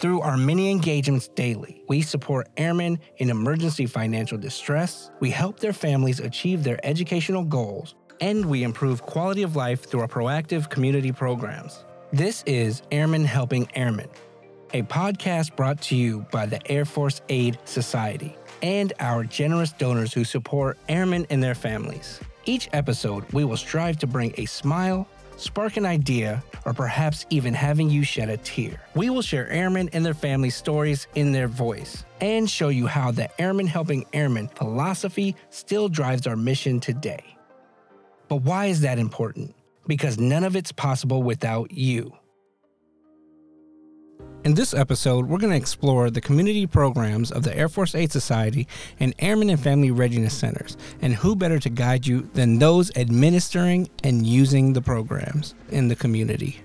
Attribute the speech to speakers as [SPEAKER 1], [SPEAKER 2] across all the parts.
[SPEAKER 1] Through our many engagements daily, we support airmen in emergency financial distress, we help their families achieve their educational goals, and we improve quality of life through our proactive community programs. This is Airmen Helping Airmen, a podcast brought to you by the Air Force Aid Society and our generous donors who support airmen and their families. Each episode, we will strive to bring a smile, spark an idea, or perhaps even having you shed a tear. We will share airmen and their family stories in their voice and show you how the Airmen Helping Airmen philosophy still drives our mission today. But why is that important? Because none of it's possible without you. In this episode, we're going to explore the community programs of the Air Force Aid Society and Airmen and Family Readiness Centers, and who better to guide you than those administering and using the programs in the community.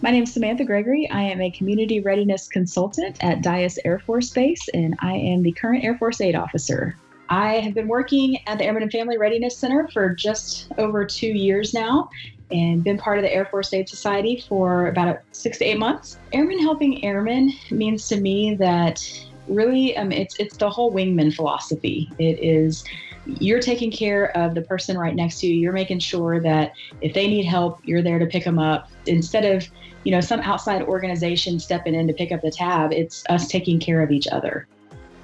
[SPEAKER 2] My name is Samantha Gregory. I am a community readiness consultant at Dyess Air Force Base, and I am the current Air Force Aid Officer. I have been working at the Airmen and Family Readiness Center for just over two years now, and been part of the Air Force Aid Society for about six to eight months. Airmen Helping Airmen means to me that really um, it's it's the whole wingman philosophy. It is you're taking care of the person right next to you. You're making sure that if they need help, you're there to pick them up instead of you know some outside organization stepping in to pick up the tab. It's us taking care of each other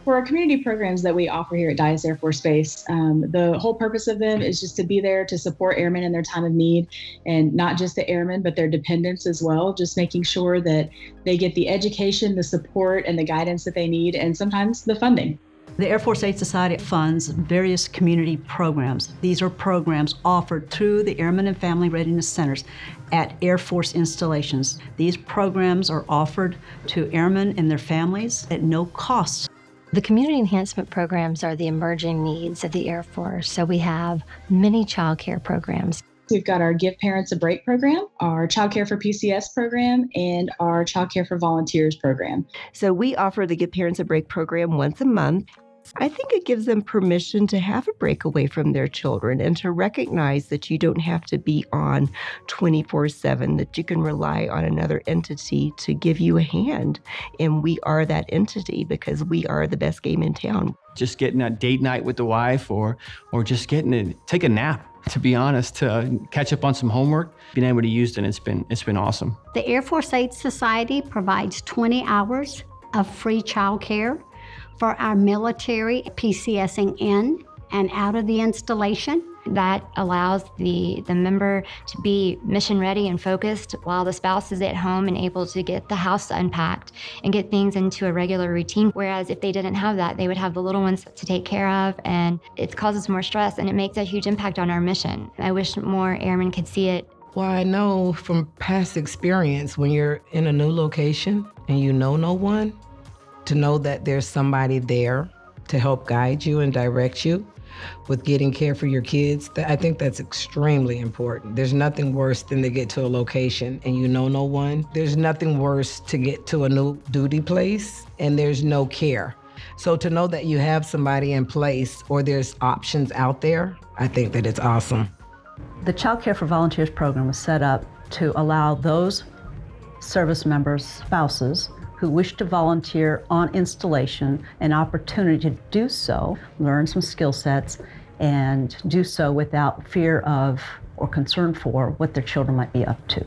[SPEAKER 2] for our community programs that we offer here at Dyess Air Force Base, um, the whole purpose of them is just to be there to support airmen in their time of need, and not just the airmen, but their dependents as well. Just making sure that they get the education, the support, and the guidance that they need, and sometimes the funding.
[SPEAKER 3] The Air Force Aid Society funds various community programs. These are programs offered through the Airmen and Family Readiness Centers at Air Force installations. These programs are offered to airmen and their families at no cost.
[SPEAKER 4] The community enhancement programs are the emerging needs of the Air Force. So we have many child care programs.
[SPEAKER 2] We've got our Give Parents a Break program, our Child Care for PCS program, and our Child Care for Volunteers program.
[SPEAKER 5] So we offer the Give Parents a Break program once a month. I think it gives them permission to have a break away from their children and to recognize that you don't have to be on 24 7, that you can rely on another entity to give you a hand. And we are that entity because we are the best game in town.
[SPEAKER 6] Just getting a date night with the wife or, or just getting to take a nap to be honest, to catch up on some homework. Being able to use it, it's been it's been awesome.
[SPEAKER 7] The Air Force Aid Society provides 20 hours of free childcare for our military PCSing in and out of the installation. That allows the, the member to be mission ready and focused while the spouse is at home and able to get the house unpacked and get things into a regular routine. Whereas if they didn't have that, they would have the little ones to take care of, and it causes more stress and it makes a huge impact on our mission. I wish more airmen could see it.
[SPEAKER 8] Well, I know from past experience when you're in a new location and you know no one, to know that there's somebody there to help guide you and direct you with getting care for your kids. I think that's extremely important. There's nothing worse than to get to a location and you know no one. There's nothing worse to get to a new duty place and there's no care. So to know that you have somebody in place or there's options out there, I think that it's awesome.
[SPEAKER 3] The Child Care for Volunteers program was set up to allow those service members' spouses who wish to volunteer on installation an opportunity to do so, learn some skill sets, and do so without fear of or concern for what their children might be up to.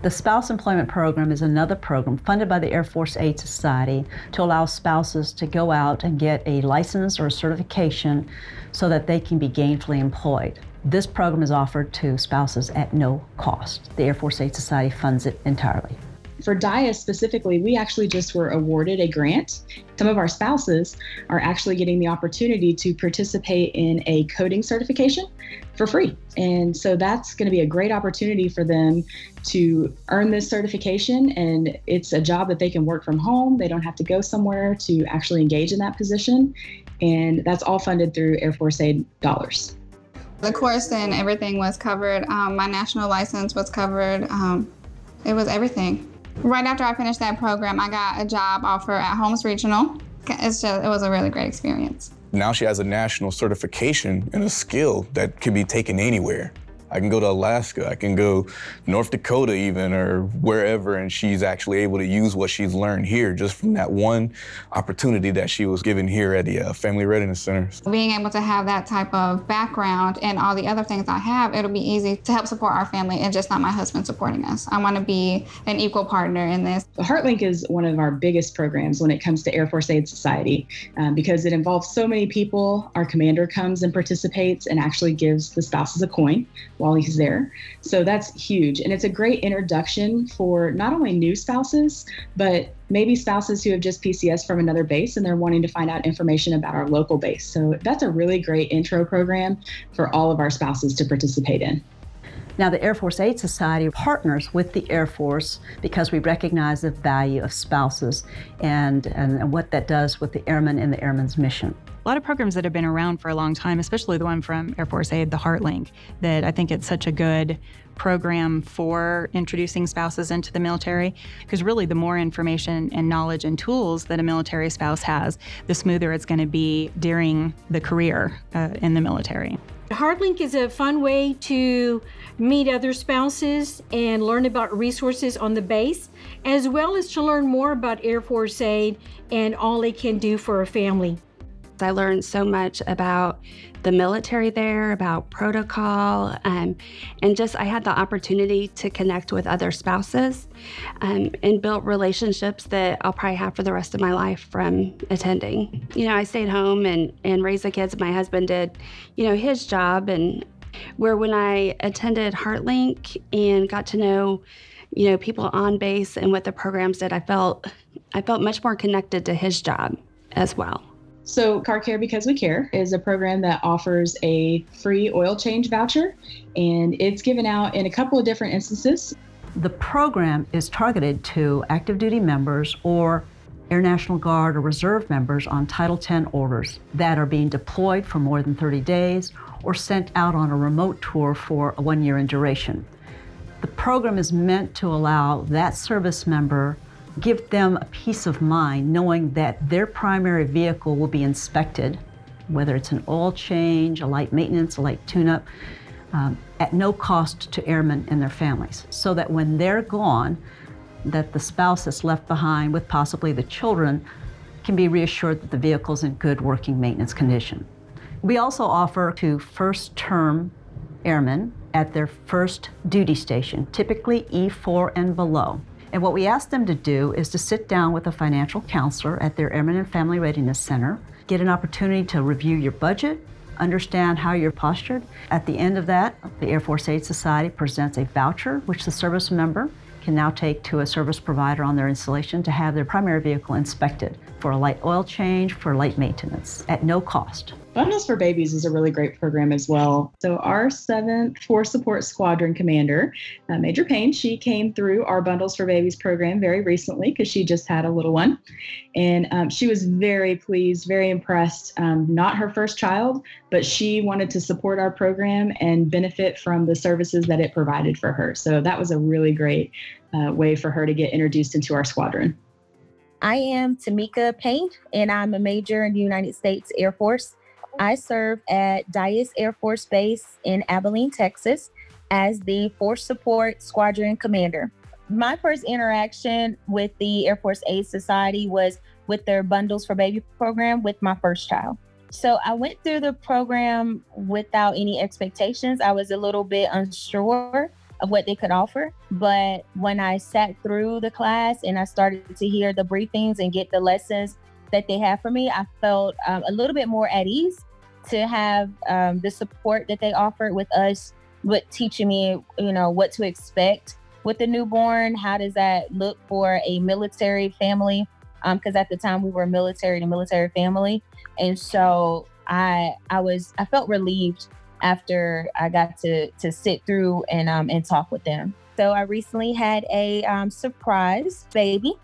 [SPEAKER 3] The Spouse Employment Program is another program funded by the Air Force Aid Society to allow spouses to go out and get a license or a certification so that they can be gainfully employed. This program is offered to spouses at no cost. The Air Force Aid Society funds it entirely
[SPEAKER 2] for DIA specifically, we actually just were awarded a grant. Some of our spouses are actually getting the opportunity to participate in a coding certification for free. And so that's going to be a great opportunity for them to earn this certification. And it's a job that they can work from home. They don't have to go somewhere to actually engage in that position. And that's all funded through Air Force Aid dollars.
[SPEAKER 9] The course and everything was covered. Um, my national license was covered. Um, it was everything. Right after I finished that program, I got a job offer at Holmes Regional. It's just, it was a really great experience.
[SPEAKER 10] Now she has a national certification and a skill that can be taken anywhere. I can go to Alaska, I can go North Dakota even or wherever and she's actually able to use what she's learned here just from that one opportunity that she was given here at the uh, Family Readiness Center.
[SPEAKER 9] Being able to have that type of background and all the other things I have, it'll be easy to help support our family and just not my husband supporting us. I want to be an equal partner in this.
[SPEAKER 2] HeartLink is one of our biggest programs when it comes to Air Force Aid Society um, because it involves so many people. Our commander comes and participates and actually gives the spouses a coin while he's there. So that's huge. And it's a great introduction for not only new spouses, but maybe spouses who have just PCS from another base and they're wanting to find out information about our local base. So that's a really great intro program for all of our spouses to participate in.
[SPEAKER 3] Now, the Air Force Aid Society partners with the Air Force because we recognize the value of spouses and, and what that does with the airmen and the airmen's mission.
[SPEAKER 11] A lot of programs that have been around for a long time, especially the one from Air Force Aid, the HeartLink, that I think it's such a good program for introducing spouses into the military. Because really, the more information and knowledge and tools that a military spouse has, the smoother it's going to be during the career uh, in the military.
[SPEAKER 12] HeartLink is a fun way to meet other spouses and learn about resources on the base, as well as to learn more about Air Force Aid and all it can do for a family.
[SPEAKER 13] I learned so much about the military there, about protocol, um, and just I had the opportunity to connect with other spouses um, and built relationships that I'll probably have for the rest of my life from attending. You know, I stayed home and, and raised the kids. My husband did, you know, his job. And where when I attended HeartLink and got to know, you know, people on base and what the programs did, I felt I felt much more connected to his job as well.
[SPEAKER 2] So, Car Care Because We Care is a program that offers a free oil change voucher, and it's given out in a couple of different instances.
[SPEAKER 3] The program is targeted to active duty members or Air National Guard or Reserve members on Title X orders that are being deployed for more than 30 days or sent out on a remote tour for a one year in duration. The program is meant to allow that service member give them a peace of mind knowing that their primary vehicle will be inspected, whether it's an oil change, a light maintenance, a light tune up, um, at no cost to airmen and their families, so that when they're gone, that the spouse that's left behind with possibly the children can be reassured that the vehicle is in good working maintenance condition. We also offer to first term airmen at their first duty station, typically E4 and below. And what we ask them to do is to sit down with a financial counselor at their and Family Readiness Center, get an opportunity to review your budget, understand how you're postured. At the end of that, the Air Force Aid Society presents a voucher, which the service member can now take to a service provider on their installation to have their primary vehicle inspected for a light oil change, for light maintenance at no cost.
[SPEAKER 2] Bundles for Babies is a really great program as well. So, our 7th Force Support Squadron commander, uh, Major Payne, she came through our Bundles for Babies program very recently because she just had a little one. And um, she was very pleased, very impressed. Um, not her first child, but she wanted to support our program and benefit from the services that it provided for her. So, that was a really great uh, way for her to get introduced into our squadron.
[SPEAKER 14] I am Tamika Payne, and I'm a major in the United States Air Force. I serve at Dyess Air Force Base in Abilene, Texas, as the Force Support Squadron Commander. My first interaction with the Air Force Aid Society was with their Bundles for Baby program with my first child. So I went through the program without any expectations. I was a little bit unsure of what they could offer. But when I sat through the class and I started to hear the briefings and get the lessons that they have for me, I felt um, a little bit more at ease to have um, the support that they offered with us, with teaching me, you know, what to expect with the newborn. How does that look for a military family? Because um, at the time we were military to military family, and so I I was I felt relieved after I got to to sit through and um and talk with them. So I recently had a um, surprise baby.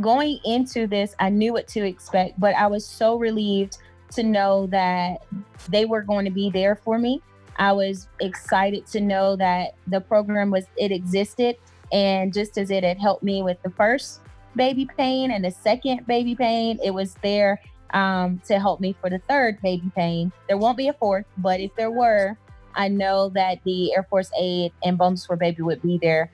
[SPEAKER 14] Going into this, I knew what to expect, but I was so relieved to know that they were going to be there for me. I was excited to know that the program was it existed and just as it had helped me with the first baby pain and the second baby pain, it was there um, to help me for the third baby pain. There won't be a fourth, but if there were, I know that the Air Force Aid and Bundles for Baby would be there.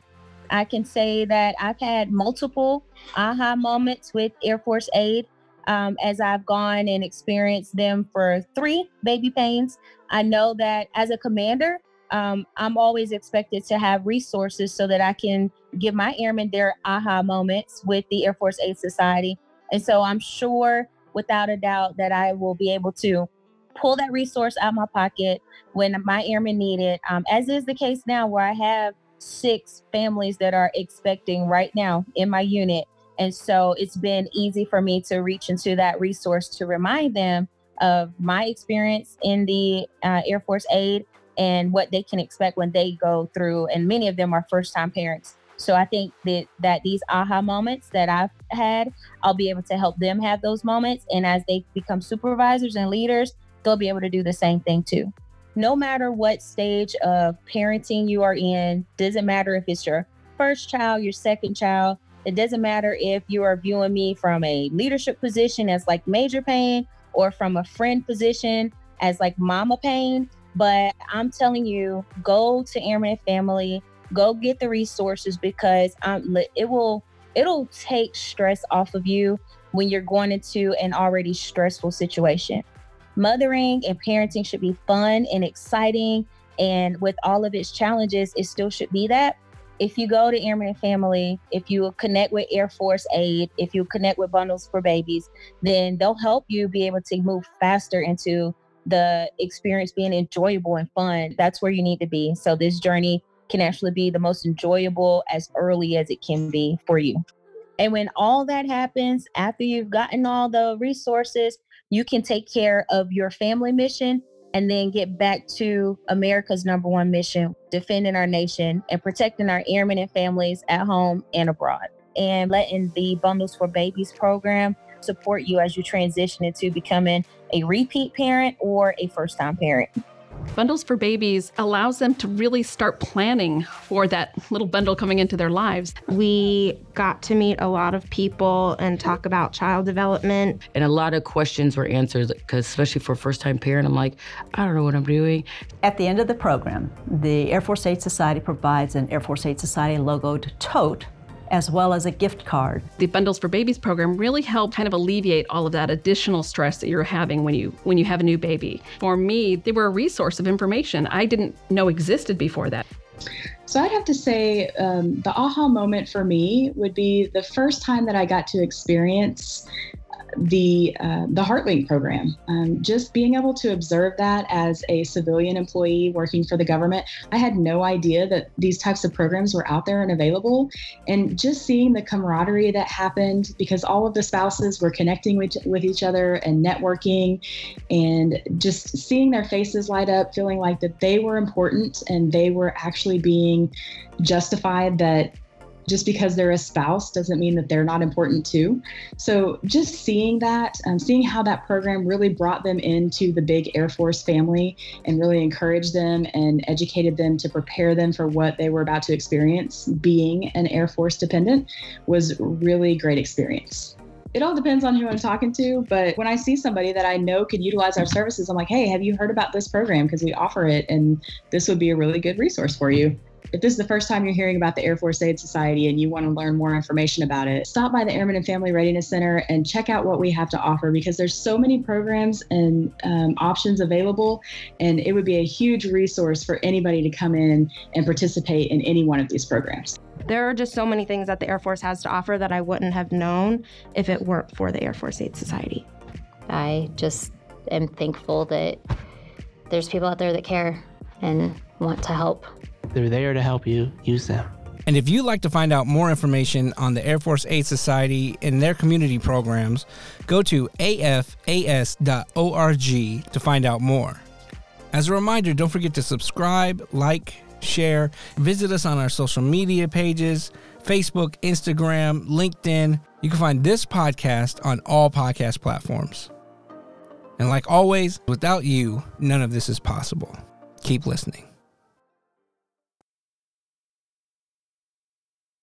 [SPEAKER 14] I can say that I've had multiple aha moments with Air Force Aid um, as I've gone and experienced them for three baby pains. I know that as a commander, um, I'm always expected to have resources so that I can give my airmen their aha moments with the Air Force Aid Society. And so I'm sure without a doubt that I will be able to pull that resource out of my pocket when my airmen need it, um, as is the case now where I have six families that are expecting right now in my unit. And so it's been easy for me to reach into that resource to remind them of my experience in the uh, Air Force aid and what they can expect when they go through. And many of them are first time parents. So I think that that these aha moments that I've had, I'll be able to help them have those moments. And as they become supervisors and leaders, they'll be able to do the same thing too. No matter what stage of parenting you are in, doesn't matter if it's your first child, your second child, it doesn't matter if you are viewing me from a leadership position as like major pain or from a friend position as like mama pain. But I'm telling you, go to Airman and Family, go get the resources because um, it will it'll take stress off of you when you're going into an already stressful situation. Mothering and parenting should be fun and exciting. And with all of its challenges, it still should be that. If you go to Airman and Family, if you connect with Air Force Aid, if you connect with Bundles for Babies, then they'll help you be able to move faster into the experience being enjoyable and fun. That's where you need to be. So this journey can actually be the most enjoyable as early as it can be for you. And when all that happens, after you've gotten all the resources, you can take care of your family mission and then get back to America's number one mission, defending our nation and protecting our airmen and families at home and abroad. And letting the Bundles for Babies program support you as you transition into becoming a repeat parent or a first time parent.
[SPEAKER 15] Bundles for Babies allows them to really start planning for that little bundle coming into their lives.
[SPEAKER 16] We got to meet a lot of people and talk about child development.
[SPEAKER 17] And a lot of questions were answered because, especially for a first time parent, I'm like, I don't know what I'm doing.
[SPEAKER 3] At the end of the program, the Air Force Aid Society provides an Air Force Aid Society logoed tote as well as a gift card.
[SPEAKER 15] The Bundles for Babies program really helped kind of alleviate all of that additional stress that you're having when you when you have a new baby. For me, they were a resource of information I didn't know existed before that.
[SPEAKER 2] So I'd have to say um, the aha moment for me would be the first time that I got to experience the uh, the HeartLink program. Um, just being able to observe that as a civilian employee working for the government, I had no idea that these types of programs were out there and available. And just seeing the camaraderie that happened because all of the spouses were connecting with, with each other and networking, and just seeing their faces light up, feeling like that they were important and they were actually being justified that just because they're a spouse doesn't mean that they're not important too. So just seeing that, um, seeing how that program really brought them into the big Air Force family and really encouraged them and educated them to prepare them for what they were about to experience being an Air Force dependent was really great experience it all depends on who I'm talking to. But when I see somebody that I know could utilize our services, I'm like, hey, have you heard about this program? Because we offer it, and this would be a really good resource for you if this is the first time you're hearing about the Air Force Aid Society and you want to learn more information about it, stop by the Airman and Family Readiness Center and check out what we have to offer because there's so many programs and um, options available. And it would be a huge resource for anybody to come in and participate in any one of these programs.
[SPEAKER 16] There are just so many things that the Air Force has to offer that I wouldn't have known if it weren't for the Air Force Aid Society.
[SPEAKER 4] I just am thankful that there's people out there that care and want to help.
[SPEAKER 1] They're there to help you. Use them. And if you'd like to find out more information on the Air Force Aid Society and their community programs, go to afas.org to find out more. As a reminder, don't forget to subscribe, like, share, visit us on our social media pages Facebook, Instagram, LinkedIn. You can find this podcast on all podcast platforms. And like always, without you, none of this is possible. Keep listening.